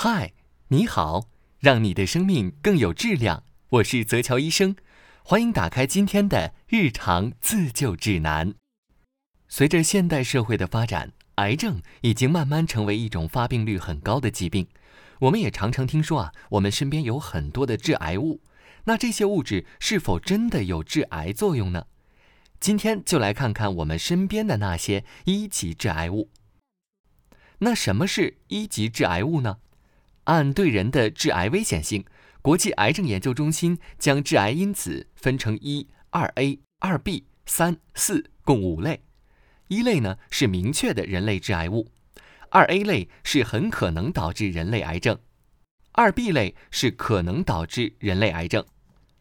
嗨，你好，让你的生命更有质量。我是泽乔医生，欢迎打开今天的日常自救指南。随着现代社会的发展，癌症已经慢慢成为一种发病率很高的疾病。我们也常常听说啊，我们身边有很多的致癌物。那这些物质是否真的有致癌作用呢？今天就来看看我们身边的那些一级致癌物。那什么是一级致癌物呢？按对人的致癌危险性，国际癌症研究中心将致癌因子分成一、二 A、二 B、三、四共五类。一类呢是明确的人类致癌物，二 A 类是很可能导致人类癌症，二 B 类是可能导致人类癌症。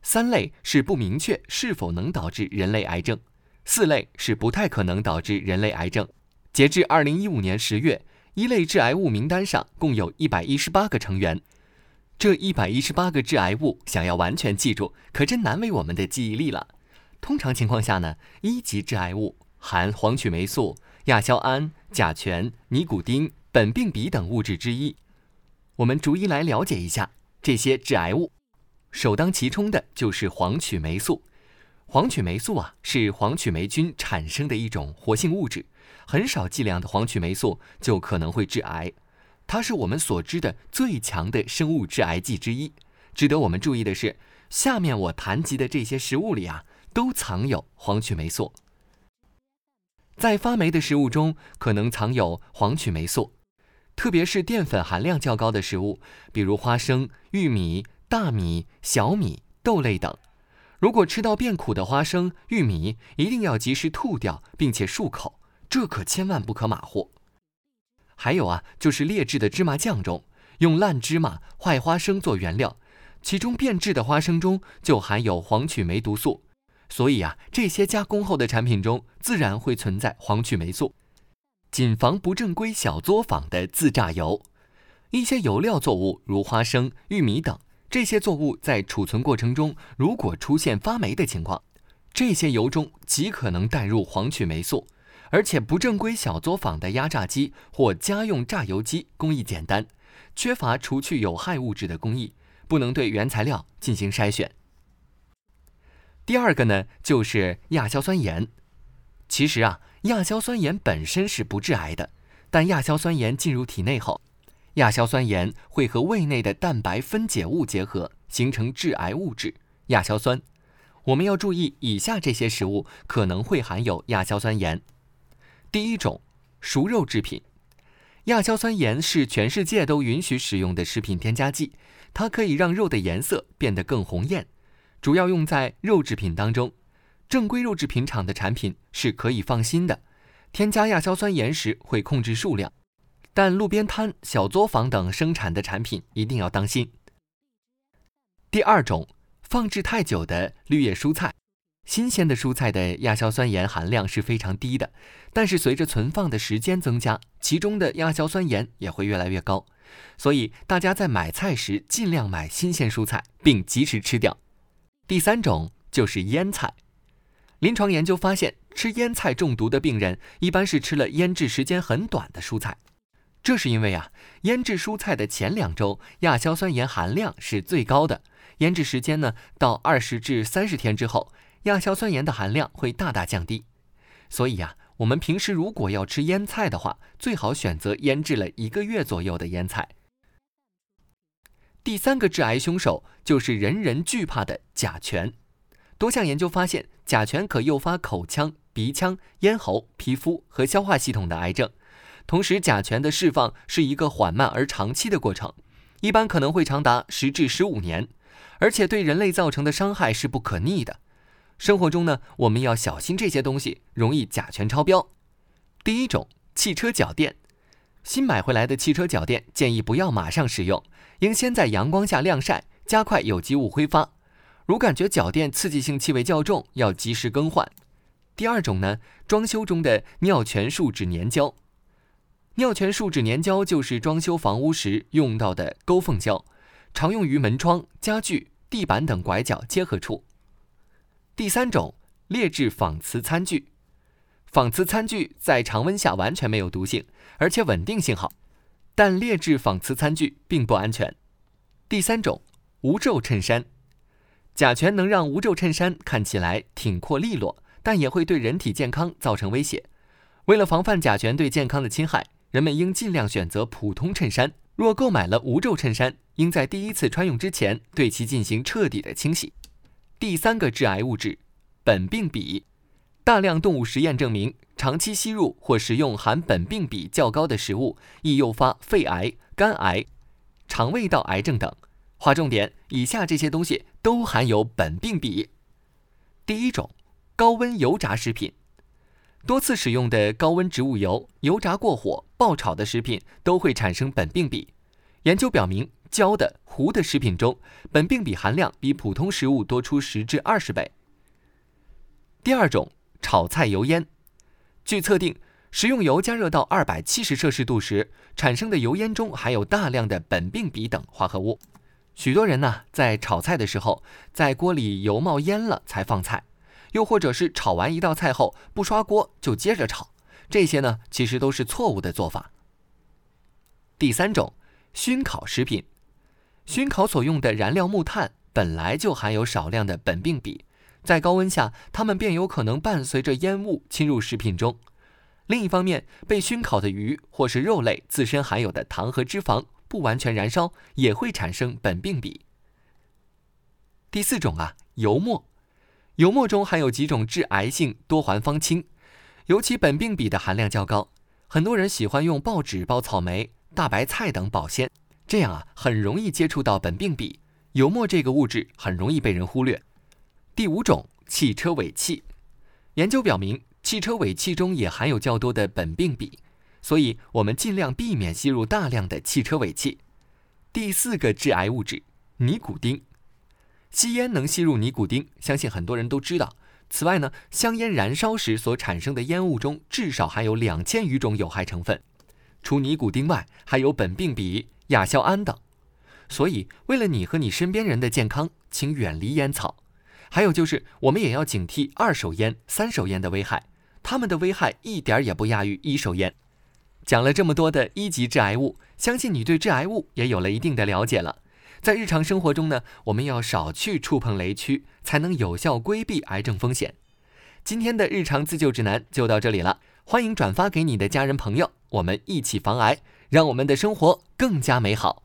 三类是不明确是否能导致人类癌症，四类是不太可能导致人类癌症。截至二零一五年十月，一类致癌物名单上共有一百一十八个成员。这一百一十八个致癌物，想要完全记住，可真难为我们的记忆力了。通常情况下呢，一级致癌物含黄曲霉素、亚硝胺、甲醛、尼古丁、苯并芘等物质之一。我们逐一来了解一下这些致癌物。首当其冲的就是黄曲霉素。黄曲霉素啊，是黄曲霉菌产生的一种活性物质，很少剂量的黄曲霉素就可能会致癌。它是我们所知的最强的生物致癌剂之一。值得我们注意的是，下面我谈及的这些食物里啊，都藏有黄曲霉素。在发霉的食物中可能藏有黄曲霉素，特别是淀粉含量较高的食物，比如花生、玉米。大米、小米、豆类等，如果吃到变苦的花生、玉米，一定要及时吐掉，并且漱口，这可千万不可马虎。还有啊，就是劣质的芝麻酱中，用烂芝麻、坏花生做原料，其中变质的花生中就含有黄曲霉毒素，所以啊，这些加工后的产品中自然会存在黄曲霉素。谨防不正规小作坊的自榨油，一些油料作物如花生、玉米等。这些作物在储存过程中，如果出现发霉的情况，这些油中极可能带入黄曲霉素。而且不正规小作坊的压榨机或家用榨油机工艺简单，缺乏除去有害物质的工艺，不能对原材料进行筛选。第二个呢，就是亚硝酸盐。其实啊，亚硝酸盐本身是不致癌的，但亚硝酸盐进入体内后。亚硝酸盐会和胃内的蛋白分解物结合，形成致癌物质亚硝酸。我们要注意以下这些食物可能会含有亚硝酸盐。第一种，熟肉制品。亚硝酸盐是全世界都允许使用的食品添加剂，它可以让肉的颜色变得更红艳，主要用在肉制品当中。正规肉制品厂的产品是可以放心的，添加亚硝酸盐时会控制数量。但路边摊、小作坊等生产的产品一定要当心。第二种，放置太久的绿叶蔬菜，新鲜的蔬菜的亚硝酸盐含量是非常低的，但是随着存放的时间增加，其中的亚硝酸盐也会越来越高。所以大家在买菜时尽量买新鲜蔬菜，并及时吃掉。第三种就是腌菜，临床研究发现，吃腌菜中毒的病人一般是吃了腌制时间很短的蔬菜。这是因为啊，腌制蔬菜的前两周亚硝酸盐含量是最高的，腌制时间呢到二十至三十天之后，亚硝酸盐的含量会大大降低。所以呀，我们平时如果要吃腌菜的话，最好选择腌制了一个月左右的腌菜。第三个致癌凶手就是人人惧怕的甲醛。多项研究发现，甲醛可诱发口腔、鼻腔、咽喉、皮肤和消化系统的癌症。同时，甲醛的释放是一个缓慢而长期的过程，一般可能会长达十至十五年，而且对人类造成的伤害是不可逆的。生活中呢，我们要小心这些东西容易甲醛超标。第一种，汽车脚垫，新买回来的汽车脚垫建议不要马上使用，应先在阳光下晾晒，加快有机物挥发。如感觉脚垫刺激性气味较重，要及时更换。第二种呢，装修中的尿醛树脂粘胶。尿醛树脂粘胶就是装修房屋时用到的勾缝胶，常用于门窗、家具、地板等拐角结合处。第三种，劣质仿瓷餐具。仿瓷餐具在常温下完全没有毒性，而且稳定性好。但劣质仿瓷餐具并不安全。第三种，无皱衬衫，甲醛能让无皱衬衫看起来挺阔利落，但也会对人体健康造成威胁。为了防范甲醛对健康的侵害，人们应尽量选择普通衬衫。若购买了无皱衬衫，应在第一次穿用之前对其进行彻底的清洗。第三个致癌物质，苯并芘。大量动物实验证明，长期吸入或食用含苯并芘较高的食物，易诱发肺癌、肝癌、肠胃道癌症等。划重点：以下这些东西都含有苯并芘。第一种，高温油炸食品。多次使用的高温植物油、油炸过火、爆炒的食品都会产生苯并芘。研究表明，焦的、糊的食品中，苯并芘含量比普通食物多出十至二十倍。第二种，炒菜油烟。据测定，食用油加热到二百七十摄氏度时，产生的油烟中含有大量的苯并芘等化合物。许多人呢，在炒菜的时候，在锅里油冒烟了才放菜。又或者是炒完一道菜后不刷锅就接着炒，这些呢其实都是错误的做法。第三种，熏烤食品，熏烤所用的燃料木炭本来就含有少量的苯并芘，在高温下，它们便有可能伴随着烟雾侵入食品中。另一方面，被熏烤的鱼或是肉类自身含有的糖和脂肪不完全燃烧，也会产生苯并芘。第四种啊，油墨。油墨中含有几种致癌性多环芳烃，尤其苯并芘的含量较高。很多人喜欢用报纸包草莓、大白菜等保鲜，这样啊很容易接触到苯并芘。油墨这个物质很容易被人忽略。第五种，汽车尾气。研究表明，汽车尾气中也含有较多的苯并芘，所以我们尽量避免吸入大量的汽车尾气。第四个致癌物质，尼古丁。吸烟能吸入尼古丁，相信很多人都知道。此外呢，香烟燃烧时所产生的烟雾中至少含有两千余种有害成分，除尼古丁外，还有苯并芘、亚硝胺等。所以，为了你和你身边人的健康，请远离烟草。还有就是，我们也要警惕二手烟、三手烟的危害，它们的危害一点也不亚于一手烟。讲了这么多的一级致癌物，相信你对致癌物也有了一定的了解了。在日常生活中呢，我们要少去触碰雷区，才能有效规避癌症风险。今天的日常自救指南就到这里了，欢迎转发给你的家人朋友，我们一起防癌，让我们的生活更加美好。